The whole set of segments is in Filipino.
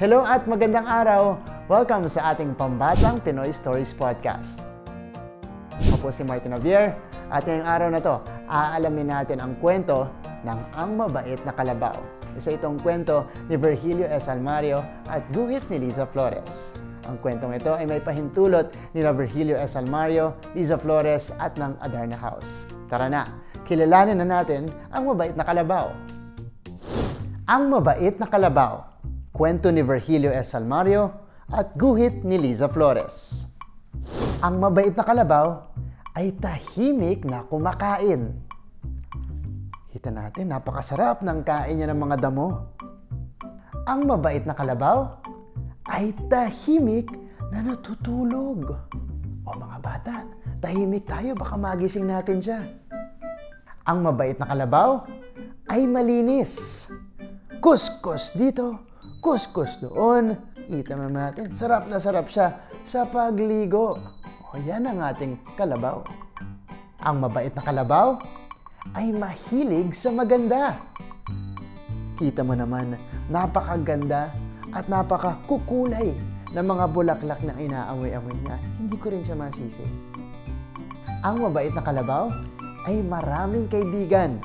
Hello at magandang araw! Welcome sa ating Pambatang Pinoy Stories Podcast. Ako po si Martin Javier at ngayong araw na to, aalamin natin ang kwento ng Ang Mabait na Kalabaw. Isa itong kwento ni Virgilio S. Almario at guhit ni Liza Flores. Ang kwentong ito ay may pahintulot ni Virgilio S. Almario, Liza Flores at ng Adarna House. Tara na, kilalanin na natin ang mabait na kalabaw. Ang mabait na kalabaw Kwento ni Virgilio S. Almario at guhit ni Liza Flores. Ang mabait na kalabaw ay tahimik na kumakain. Kita natin, napakasarap ng kain niya ng mga damo. Ang mabait na kalabaw ay tahimik na natutulog. O mga bata, tahimik tayo, baka magising natin siya. Ang mabait na kalabaw ay malinis. Kuskus dito, kuskus doon. Kita naman natin, sarap na sarap siya sa pagligo. O yan ang ating kalabaw. Ang mabait na kalabaw ay mahilig sa maganda. Kita mo naman, napakaganda at napakakukulay ng mga bulaklak na inaamoy-amoy niya. Hindi ko rin siya masisi. Ang mabait na kalabaw ay maraming kaibigan.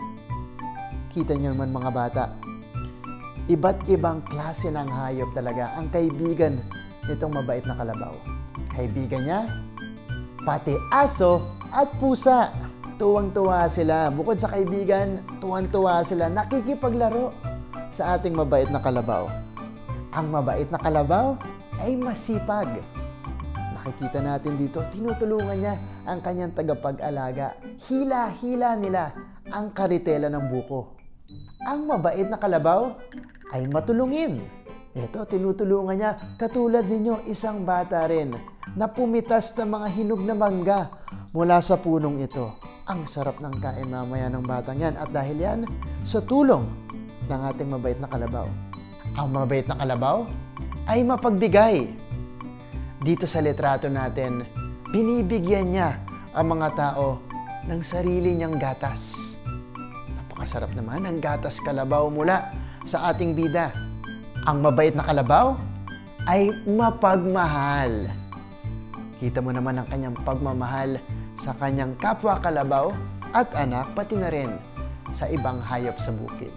Kita niyo naman mga bata, iba't ibang klase ng hayop talaga ang kaibigan nitong mabait na kalabaw. Kaibigan niya, pati aso at pusa. Tuwang-tuwa sila. Bukod sa kaibigan, tuwang-tuwa sila. Nakikipaglaro sa ating mabait na kalabaw. Ang mabait na kalabaw ay masipag. Nakikita natin dito, tinutulungan niya ang kanyang tagapag-alaga. Hila-hila nila ang karitela ng buko. Ang mabait na kalabaw ay matulungin. Ito, tinutulungan niya katulad ninyo isang bata rin na pumitas ng mga hinog na mangga mula sa punong ito. Ang sarap ng kain mamaya ng batang yan at dahil yan sa tulong ng ating mabait na kalabaw. Ang mabait na kalabaw ay mapagbigay. Dito sa litrato natin, binibigyan niya ang mga tao ng sarili niyang gatas. Napakasarap naman ang gatas kalabaw mula sa ating bida. Ang mabait na kalabaw ay mapagmahal. Kita mo naman ang kanyang pagmamahal sa kanyang kapwa kalabaw at anak pati na rin sa ibang hayop sa bukid.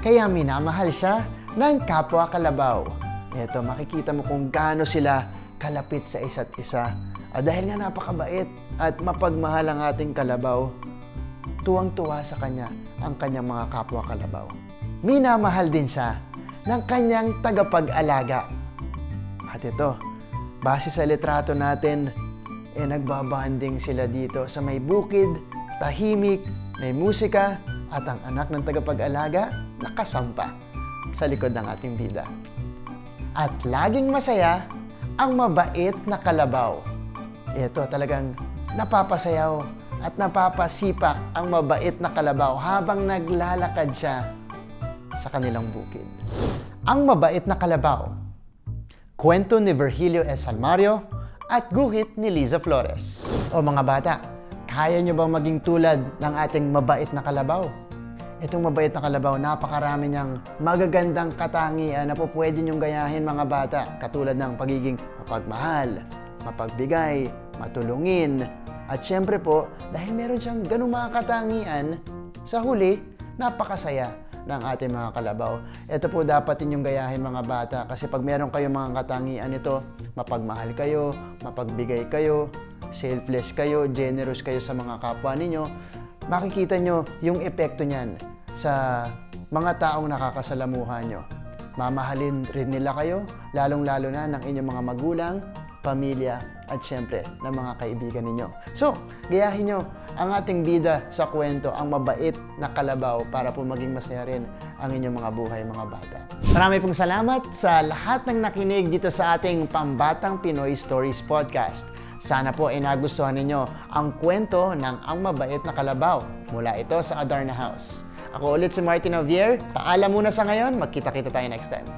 Kaya minamahal siya ng kapwa kalabaw. Ito, makikita mo kung gaano sila kalapit sa isa't isa. At dahil nga napakabait at mapagmahal ang ating kalabaw, tuwang-tuwa sa kanya ang kanyang mga kapwa kalabaw. Minamahal din siya ng kanyang tagapag-alaga. At ito, base sa litrato natin, eh nagbabanding sila dito sa may bukid, tahimik, may musika, at ang anak ng tagapag-alaga nakasampa sa likod ng ating bida. At laging masaya ang mabait na kalabaw. Ito talagang napapasayaw at napapasipa ang mabait na kalabaw habang naglalakad siya sa kanilang bukid. Ang mabait na kalabaw Kwento ni Virgilio S. Almario at guhit ni Liza Flores. O mga bata, kaya nyo bang maging tulad ng ating mabait na kalabaw? Itong mabait na kalabaw, napakarami niyang magagandang katangian na po pwede nyong gayahin mga bata. Katulad ng pagiging mapagmahal, mapagbigay, matulungin. At syempre po, dahil meron siyang ganung mga katangian, sa huli, napakasaya ng ating mga kalabaw. Ito po dapat inyong gayahin mga bata kasi pag meron kayong mga katangian ito, mapagmahal kayo, mapagbigay kayo, selfless kayo, generous kayo sa mga kapwa ninyo, makikita nyo yung epekto niyan sa mga taong nakakasalamuhan nyo. Mamahalin rin nila kayo, lalong-lalo na ng inyong mga magulang, pamilya, at syempre ng mga kaibigan ninyo. So, gayahin nyo ang ating bida sa kwento, ang mabait na kalabaw para po maging masaya rin ang inyong mga buhay mga bata. Marami pong salamat sa lahat ng nakinig dito sa ating Pambatang Pinoy Stories Podcast. Sana po ay nagustuhan ninyo ang kwento ng Ang Mabait na Kalabaw mula ito sa Adarna House. Ako ulit si Martin Javier. Paalam muna sa ngayon. Magkita-kita tayo next time.